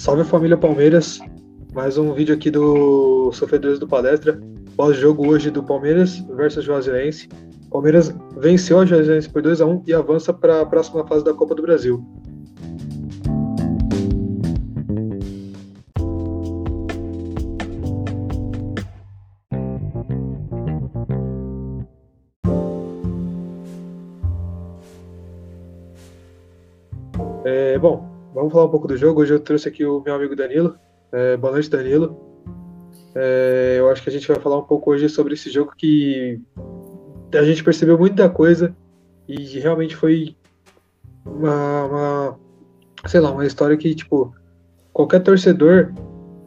Salve família Palmeiras, mais um vídeo aqui do Sofredores do Palestra. Pós-jogo hoje do Palmeiras versus Juazeirense. Palmeiras venceu a Juazeirense por 2 a 1 e avança para a próxima fase da Copa do Brasil. É, bom, vamos falar um pouco do jogo. Hoje eu trouxe aqui o meu amigo Danilo. É, boa noite, Danilo. É, eu acho que a gente vai falar um pouco hoje sobre esse jogo que a gente percebeu muita coisa e realmente foi uma, uma sei lá, uma história que, tipo, qualquer torcedor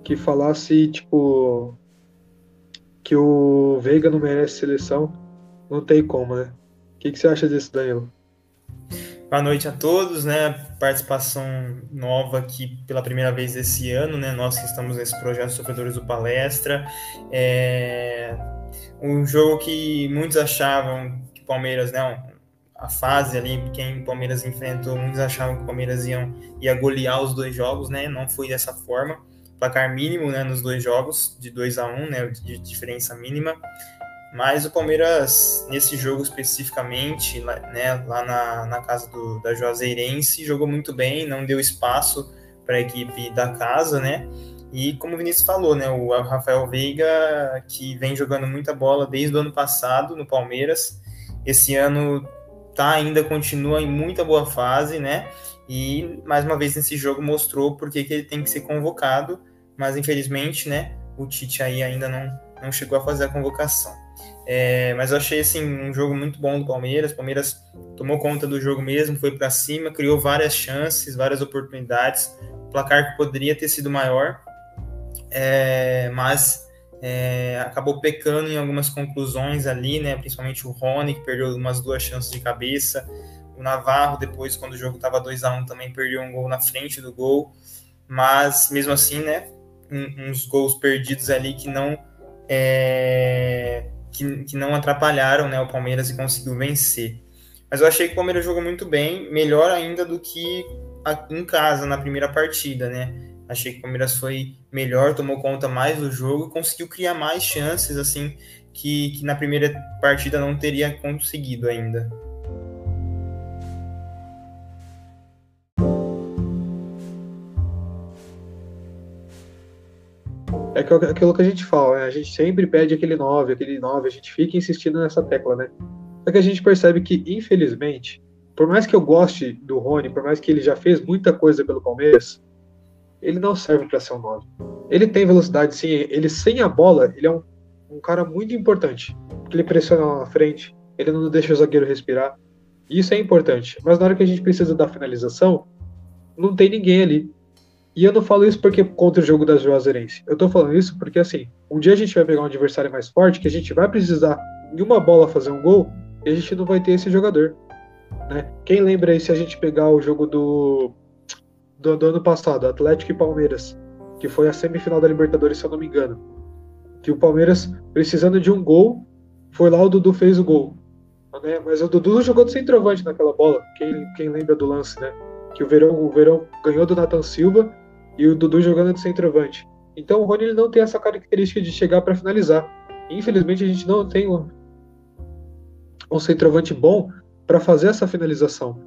que falasse, tipo, que o Veiga não merece seleção, não tem como, né? O que, que você acha disso, Danilo? Boa noite a todos, né? Participação nova aqui pela primeira vez esse ano, né? Nós que estamos nesse projeto Sofredores do Palestra. É um jogo que muitos achavam que Palmeiras, né? A fase ali, quem Palmeiras enfrentou, muitos achavam que o Palmeiras iam, ia golear os dois jogos, né? Não foi dessa forma. Placar mínimo, né? Nos dois jogos, de 2 a 1 um, né? De diferença mínima. Mas o Palmeiras, nesse jogo especificamente, né, lá na, na casa do, da Juazeirense, jogou muito bem, não deu espaço para a equipe da casa, né? E como o Vinícius falou, né, o Rafael Veiga, que vem jogando muita bola desde o ano passado no Palmeiras, esse ano tá ainda continua em muita boa fase, né? E mais uma vez nesse jogo mostrou porque que ele tem que ser convocado, mas infelizmente, né, o Tite aí ainda não, não chegou a fazer a convocação. É, mas eu achei assim um jogo muito bom do Palmeiras. O Palmeiras tomou conta do jogo mesmo, foi para cima, criou várias chances, várias oportunidades. Placar que poderia ter sido maior, é, mas é, acabou pecando em algumas conclusões ali, né? Principalmente o Rony, que perdeu umas duas chances de cabeça. O Navarro, depois, quando o jogo estava 2 a 1 também perdeu um gol na frente do gol. Mas mesmo assim, né? Um, uns gols perdidos ali que não é, que, que não atrapalharam né, o Palmeiras e conseguiu vencer. Mas eu achei que o Palmeiras jogou muito bem, melhor ainda do que em casa na primeira partida, né? Achei que o Palmeiras foi melhor, tomou conta mais do jogo, conseguiu criar mais chances, assim, que, que na primeira partida não teria conseguido ainda. É aquilo que a gente fala, né? A gente sempre pede aquele 9, aquele 9, a gente fica insistindo nessa tecla, né? Só que a gente percebe que, infelizmente, por mais que eu goste do Rony, por mais que ele já fez muita coisa pelo Palmeiras, ele não serve para ser um 9. Ele tem velocidade, sim. Ele sem a bola, ele é um, um cara muito importante. Porque ele pressiona lá na frente, ele não deixa o zagueiro respirar. Isso é importante. Mas na hora que a gente precisa da finalização, não tem ninguém ali. E eu não falo isso porque contra o jogo das Juazeirense. Eu tô falando isso porque, assim, um dia a gente vai pegar um adversário mais forte que a gente vai precisar de uma bola fazer um gol e a gente não vai ter esse jogador. Né? Quem lembra aí se a gente pegar o jogo do, do, do, ano passado, Atlético e Palmeiras, que foi a semifinal da Libertadores, se eu não me engano. Que o Palmeiras, precisando de um gol, foi lá, o Dudu fez o gol. Né? Mas o Dudu jogou de centroavante naquela bola. Quem, quem lembra do lance, né? Que o Verão, o Verão ganhou do Nathan Silva e o Dudu jogando de centroavante. Então o Rony ele não tem essa característica de chegar para finalizar. Infelizmente a gente não tem um, um centroavante bom para fazer essa finalização.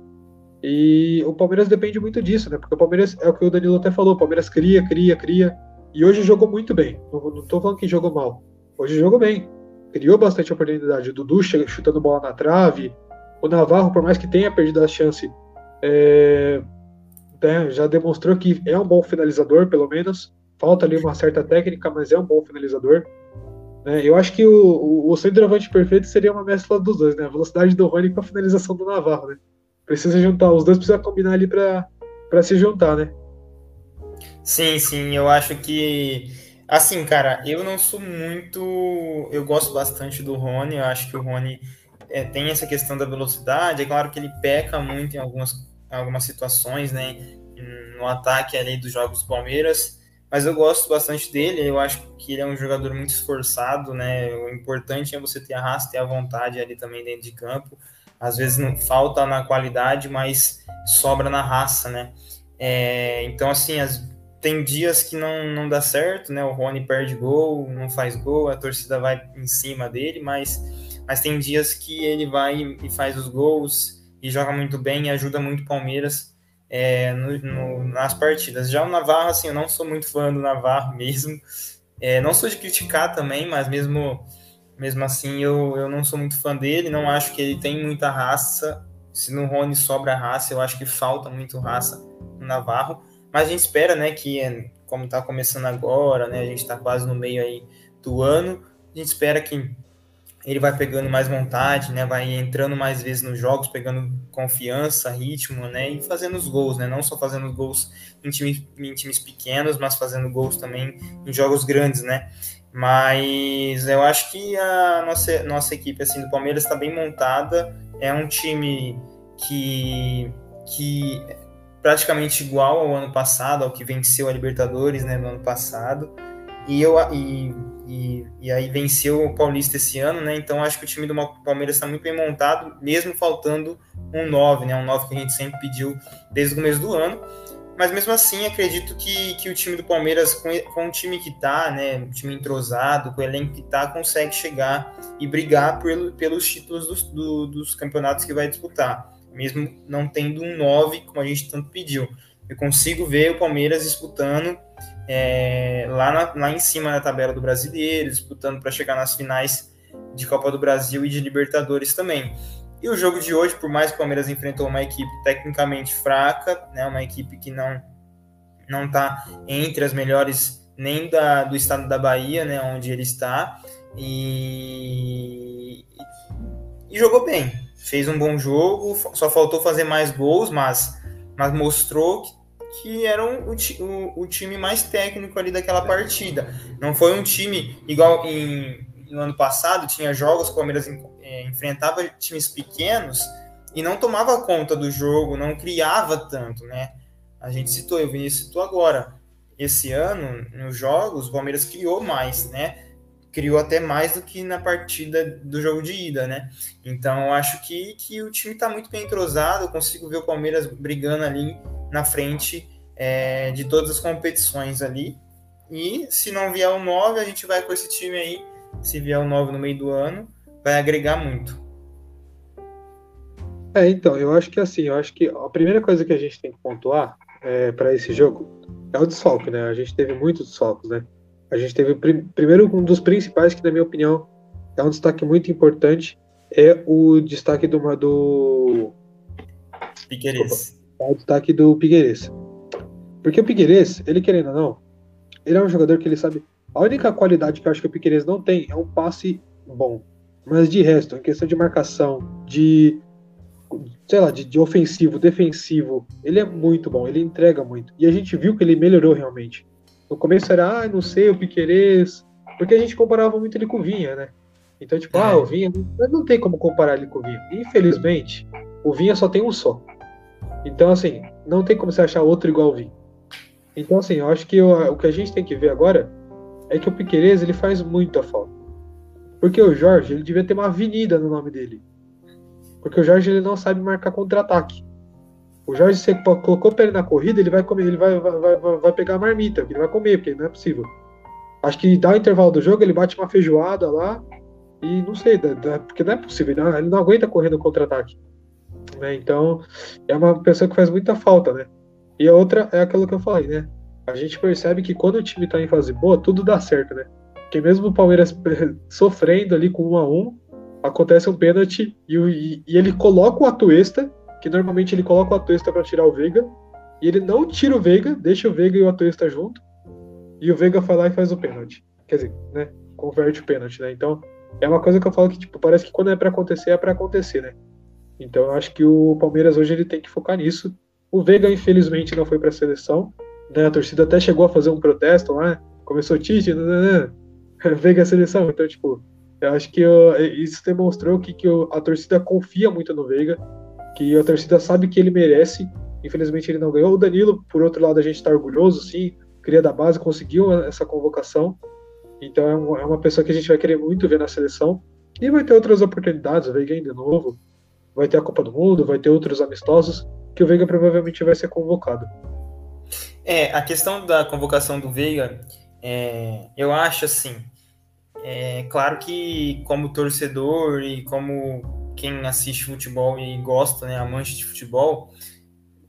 E o Palmeiras depende muito disso, né? Porque o Palmeiras é o que o Danilo até falou, o Palmeiras cria, cria, cria. E hoje jogou muito bem. Não, estou falando que jogou mal. Hoje jogou bem. Criou bastante oportunidade. O Dudu chutando bola na trave. O Navarro, por mais que tenha perdido a chance, é, né, já demonstrou que é um bom finalizador, pelo menos. Falta ali uma certa técnica, mas é um bom finalizador. Né, eu acho que o, o, o centroavante perfeito seria uma mescla dos dois, né? A velocidade do Rony com a finalização do Navarro, né? Precisa juntar, os dois precisam combinar ali para se juntar, né? Sim, sim, eu acho que assim, cara, eu não sou muito, eu gosto bastante do Rony, eu acho que o Rony é, tem essa questão da velocidade, é claro que ele peca muito em algumas algumas situações, né, no ataque ali dos jogos do Palmeiras, mas eu gosto bastante dele, eu acho que ele é um jogador muito esforçado, né, o importante é você ter a raça, ter a vontade ali também dentro de campo, às vezes não falta na qualidade, mas sobra na raça, né, é, então assim, as, tem dias que não, não dá certo, né? O Rony perde gol, não faz gol, a torcida vai em cima dele, mas, mas tem dias que ele vai e faz os gols e joga muito bem e ajuda muito o Palmeiras é, no, no, nas partidas. Já o Navarro, assim, eu não sou muito fã do Navarro mesmo. É, não sou de criticar também, mas mesmo, mesmo assim eu, eu não sou muito fã dele. Não acho que ele tem muita raça. Se no Rony sobra raça, eu acho que falta muito raça no Navarro. Mas a gente espera, né, que como está começando agora, né, a gente está quase no meio aí do ano, a gente espera que ele vai pegando mais vontade, né? Vai entrando mais vezes nos jogos, pegando confiança, ritmo, né? E fazendo os gols, né? Não só fazendo gols em times, em times pequenos, mas fazendo gols também em jogos grandes, né? Mas eu acho que a nossa, nossa equipe assim do Palmeiras está bem montada. É um time que, que é praticamente igual ao ano passado, ao que venceu a Libertadores, né? No ano passado. E, eu, e, e, e, aí venceu o Paulista esse ano, né? Então acho que o time do Palmeiras está muito bem montado, mesmo faltando um 9, né? Um 9 que a gente sempre pediu desde o começo do ano. Mas mesmo assim, acredito que, que o time do Palmeiras, com, com o time que tá, né? O time entrosado, com o elenco que tá, consegue chegar e brigar por, pelos títulos dos, do, dos campeonatos que vai disputar. Mesmo não tendo um 9, como a gente tanto pediu. Eu consigo ver o Palmeiras disputando é, lá, na, lá em cima na tabela do brasileiro, disputando para chegar nas finais de Copa do Brasil e de Libertadores também. E o jogo de hoje, por mais que o Palmeiras enfrentou uma equipe tecnicamente fraca, né, uma equipe que não não está entre as melhores nem da, do estado da Bahia, né, onde ele está, e, e jogou bem. Fez um bom jogo, só faltou fazer mais gols, mas, mas mostrou que que eram o, o, o, time mais técnico ali daquela partida. Não foi um time igual em, no ano passado, tinha jogos o Palmeiras é, enfrentava times pequenos e não tomava conta do jogo, não criava tanto, né? A gente citou, o Vinícius citou agora. Esse ano, nos jogos, o Palmeiras criou mais, né? Criou até mais do que na partida do jogo de ida, né? Então, eu acho que, que o time está muito bem entrosado. Eu consigo ver o Palmeiras brigando ali na frente é, de todas as competições ali. E se não vier o 9, a gente vai com esse time aí. Se vier o 9 no meio do ano, vai agregar muito. É, então, eu acho que assim, eu acho que a primeira coisa que a gente tem que pontuar é, para esse jogo é o desfalque, né? A gente teve muitos desfalques, né? A gente teve primeiro um dos principais que, na minha opinião, é um destaque muito importante, é o destaque do, do Piqueires. O destaque do Pigueires. Porque o Piqueires, ele querendo ou não, ele é um jogador que ele sabe. A única qualidade que eu acho que o Piqueires não tem é um passe bom. Mas de resto, em questão de marcação, de. sei lá, de, de ofensivo, defensivo, ele é muito bom, ele entrega muito. E a gente viu que ele melhorou realmente. No começo era, ah, não sei, o Piqueires. Porque a gente comparava muito ele com o Vinha, né? Então, tipo, ah, é. o Vinha. Não tem como comparar ele com o Vinha. Infelizmente, o Vinha só tem um só. Então, assim, não tem como você achar outro igual ao Vim. Então, assim, eu acho que eu, o que a gente tem que ver agora é que o Piquerez, ele faz muita falta. Porque o Jorge, ele devia ter uma avenida no nome dele. Porque o Jorge, ele não sabe marcar contra-ataque. O Jorge, você colocou pra ele na corrida, ele vai comer, ele vai, vai, vai, vai pegar a marmita, ele vai comer, porque não é possível. Acho que dá o intervalo do jogo, ele bate uma feijoada lá, e não sei, porque não é possível, ele não aguenta correr no contra-ataque. Né? Então, é uma pessoa que faz muita falta, né? E a outra é aquilo que eu falei, né? A gente percebe que quando o time tá em fase boa, tudo dá certo, né? Porque mesmo o Palmeiras sofrendo ali com um a um, acontece um pênalti e, e, e ele coloca o Atuesta, que normalmente ele coloca o Atuesta para tirar o Veiga, e ele não tira o Veiga, deixa o Veiga e o Atuesta junto, e o Veiga vai lá e faz o pênalti. Quer dizer, né? Converte o pênalti, né? Então, é uma coisa que eu falo que, tipo, parece que quando é para acontecer, é para acontecer, né? Então eu acho que o Palmeiras hoje ele tem que focar nisso. O Veiga, infelizmente, não foi para a seleção. Né? A torcida até chegou a fazer um protesto lá. Começou Tite, né, né, né? Veiga a seleção. Então, tipo, eu acho que eu, isso demonstrou que, que eu, a torcida confia muito no Veiga, que a torcida sabe que ele merece. Infelizmente, ele não ganhou. O Danilo, por outro lado, a gente está orgulhoso, sim. Cria da base, conseguiu essa convocação. Então, é, é uma pessoa que a gente vai querer muito ver na seleção. E vai ter outras oportunidades. O Veiga ainda é novo vai ter a Copa do Mundo, vai ter outros amistosos, que o Veiga provavelmente vai ser convocado. É, a questão da convocação do Veiga, é, eu acho assim, é claro que como torcedor e como quem assiste futebol e gosta, né, amante de futebol,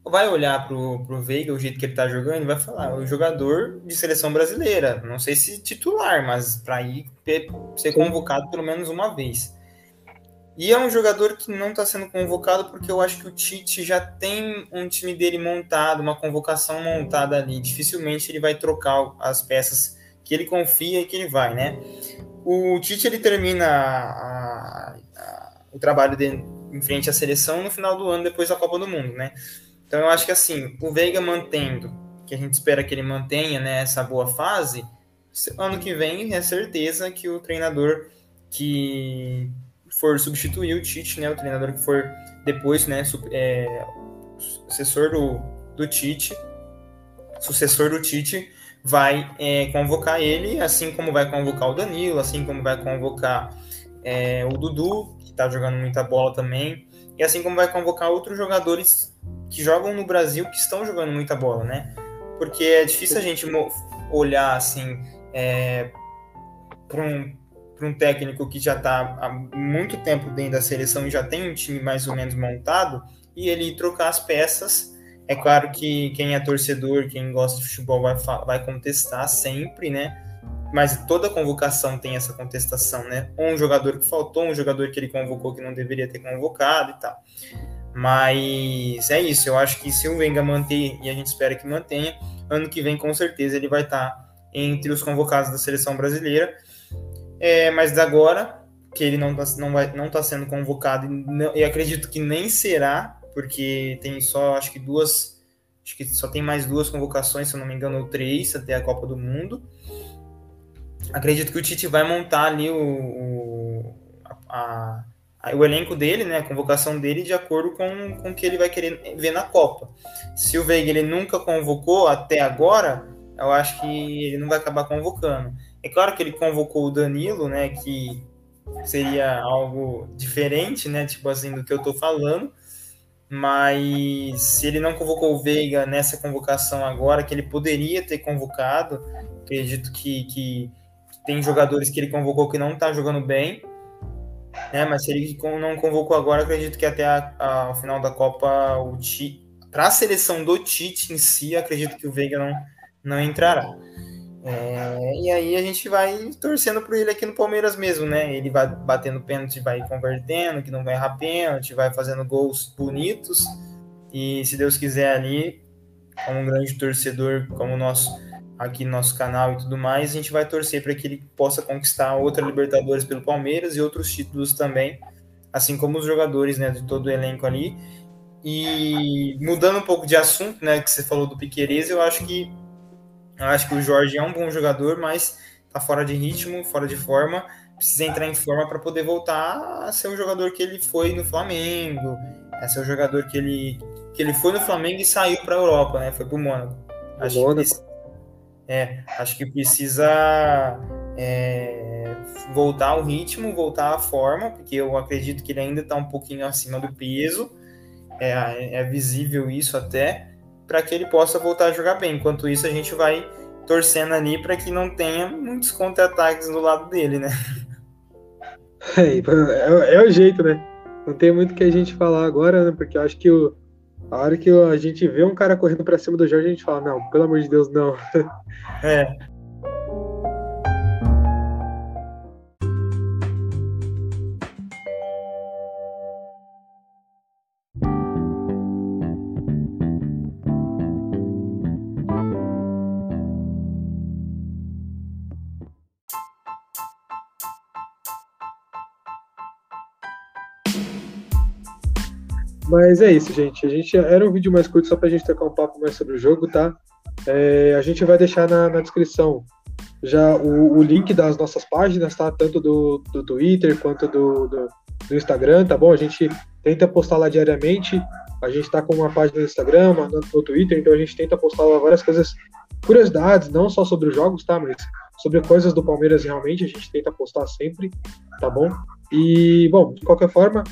vai olhar pro, pro Veiga, o jeito que ele tá jogando, e vai falar, o jogador de seleção brasileira, não sei se titular, mas para ir ser convocado pelo menos uma vez. E é um jogador que não está sendo convocado porque eu acho que o Tite já tem um time dele montado, uma convocação montada ali. Dificilmente ele vai trocar as peças que ele confia e que ele vai, né? O Tite ele termina a, a, o trabalho dele em frente à seleção no final do ano, depois da Copa do Mundo, né? Então eu acho que assim, o Veiga mantendo, que a gente espera que ele mantenha né, essa boa fase, ano que vem é certeza que o treinador que for substituir o Tite, né, o treinador que for depois, né, é, sucessor do, do Tite, sucessor do Tite, vai é, convocar ele, assim como vai convocar o Danilo, assim como vai convocar é, o Dudu, que está jogando muita bola também, e assim como vai convocar outros jogadores que jogam no Brasil que estão jogando muita bola, né? Porque é difícil a gente olhar assim é, para um para um técnico que já está há muito tempo dentro da seleção e já tem um time mais ou menos montado, e ele trocar as peças. É claro que quem é torcedor, quem gosta de futebol vai, vai contestar sempre, né? Mas toda convocação tem essa contestação, né? Um jogador que faltou, um jogador que ele convocou que não deveria ter convocado e tal. Mas é isso, eu acho que se o Venga manter, e a gente espera que mantenha, ano que vem com certeza ele vai estar entre os convocados da seleção brasileira é, mas agora que ele não está não vai, não tá sendo convocado e, não, e acredito que nem será, porque tem só acho que duas, acho que só tem mais duas convocações, se eu não me engano, ou três até a Copa do Mundo. Acredito que o Tite vai montar ali o, o, a, a, o elenco dele, né, a convocação dele, de acordo com, com o que ele vai querer ver na Copa. Se o Veiga ele nunca convocou até agora, eu acho que ele não vai acabar convocando. É claro que ele convocou o Danilo, né, que seria algo diferente, né, tipo assim, do que eu tô falando, mas se ele não convocou o Veiga nessa convocação agora, que ele poderia ter convocado, acredito que, que tem jogadores que ele convocou que não tá jogando bem, né, mas se ele não convocou agora, acredito que até a, a, o final da Copa, o para a seleção do Tite em si, acredito que o Veiga não, não entrará. É, e aí a gente vai torcendo por ele aqui no Palmeiras mesmo, né? Ele vai batendo pênalti, vai convertendo, que não vai errar pênalti, vai fazendo gols bonitos. E se Deus quiser ali, como um grande torcedor, como nosso aqui no nosso canal e tudo mais, a gente vai torcer para que ele possa conquistar outra Libertadores pelo Palmeiras e outros títulos também, assim como os jogadores, né, de todo o elenco ali. E mudando um pouco de assunto, né, que você falou do Piquerez, eu acho que eu acho que o Jorge é um bom jogador, mas tá fora de ritmo, fora de forma. Precisa entrar em forma para poder voltar a ser o jogador que ele foi no Flamengo, a ser o jogador que ele, que ele foi no Flamengo e saiu para a Europa, né? Foi para o Mônaco. Acho, Mônaco. Que, é, acho que precisa é, voltar ao ritmo, voltar à forma, porque eu acredito que ele ainda está um pouquinho acima do peso. É, é visível isso até para que ele possa voltar a jogar bem. Enquanto isso, a gente vai torcendo ali para que não tenha muitos contra-ataques do lado dele, né? É, é, é, o jeito, né? Não tem muito que a gente falar agora, né? Porque eu acho que o, a hora que a gente vê um cara correndo para cima do Jorge, a gente fala, não, pelo amor de Deus, não. É. Mas é isso, gente. A gente era um vídeo mais curto só para a gente trocar um papo mais sobre o jogo, tá? É, a gente vai deixar na, na descrição já o, o, link das nossas páginas, tá? Tanto do, do Twitter quanto do, do, do, Instagram, tá bom? A gente tenta postar lá diariamente. A gente tá com uma página no Instagram, no Twitter, então a gente tenta postar lá várias coisas, curiosidades, não só sobre os jogos, tá? Mas sobre coisas do Palmeiras realmente, a gente tenta postar sempre, tá bom? E, bom, de qualquer forma,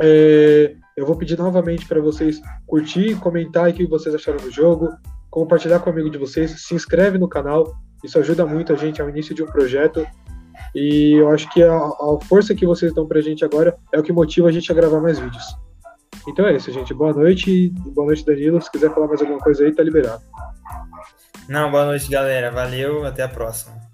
é, eu vou pedir novamente para vocês curtir, comentar o que vocês acharam do jogo, compartilhar com um amigo de vocês, se inscreve no canal, isso ajuda muito a gente ao início de um projeto. E eu acho que a, a força que vocês dão pra gente agora é o que motiva a gente a gravar mais vídeos. Então é isso, gente. Boa noite. Boa noite, Danilo. Se quiser falar mais alguma coisa aí, tá liberado. Não, boa noite, galera. Valeu, até a próxima.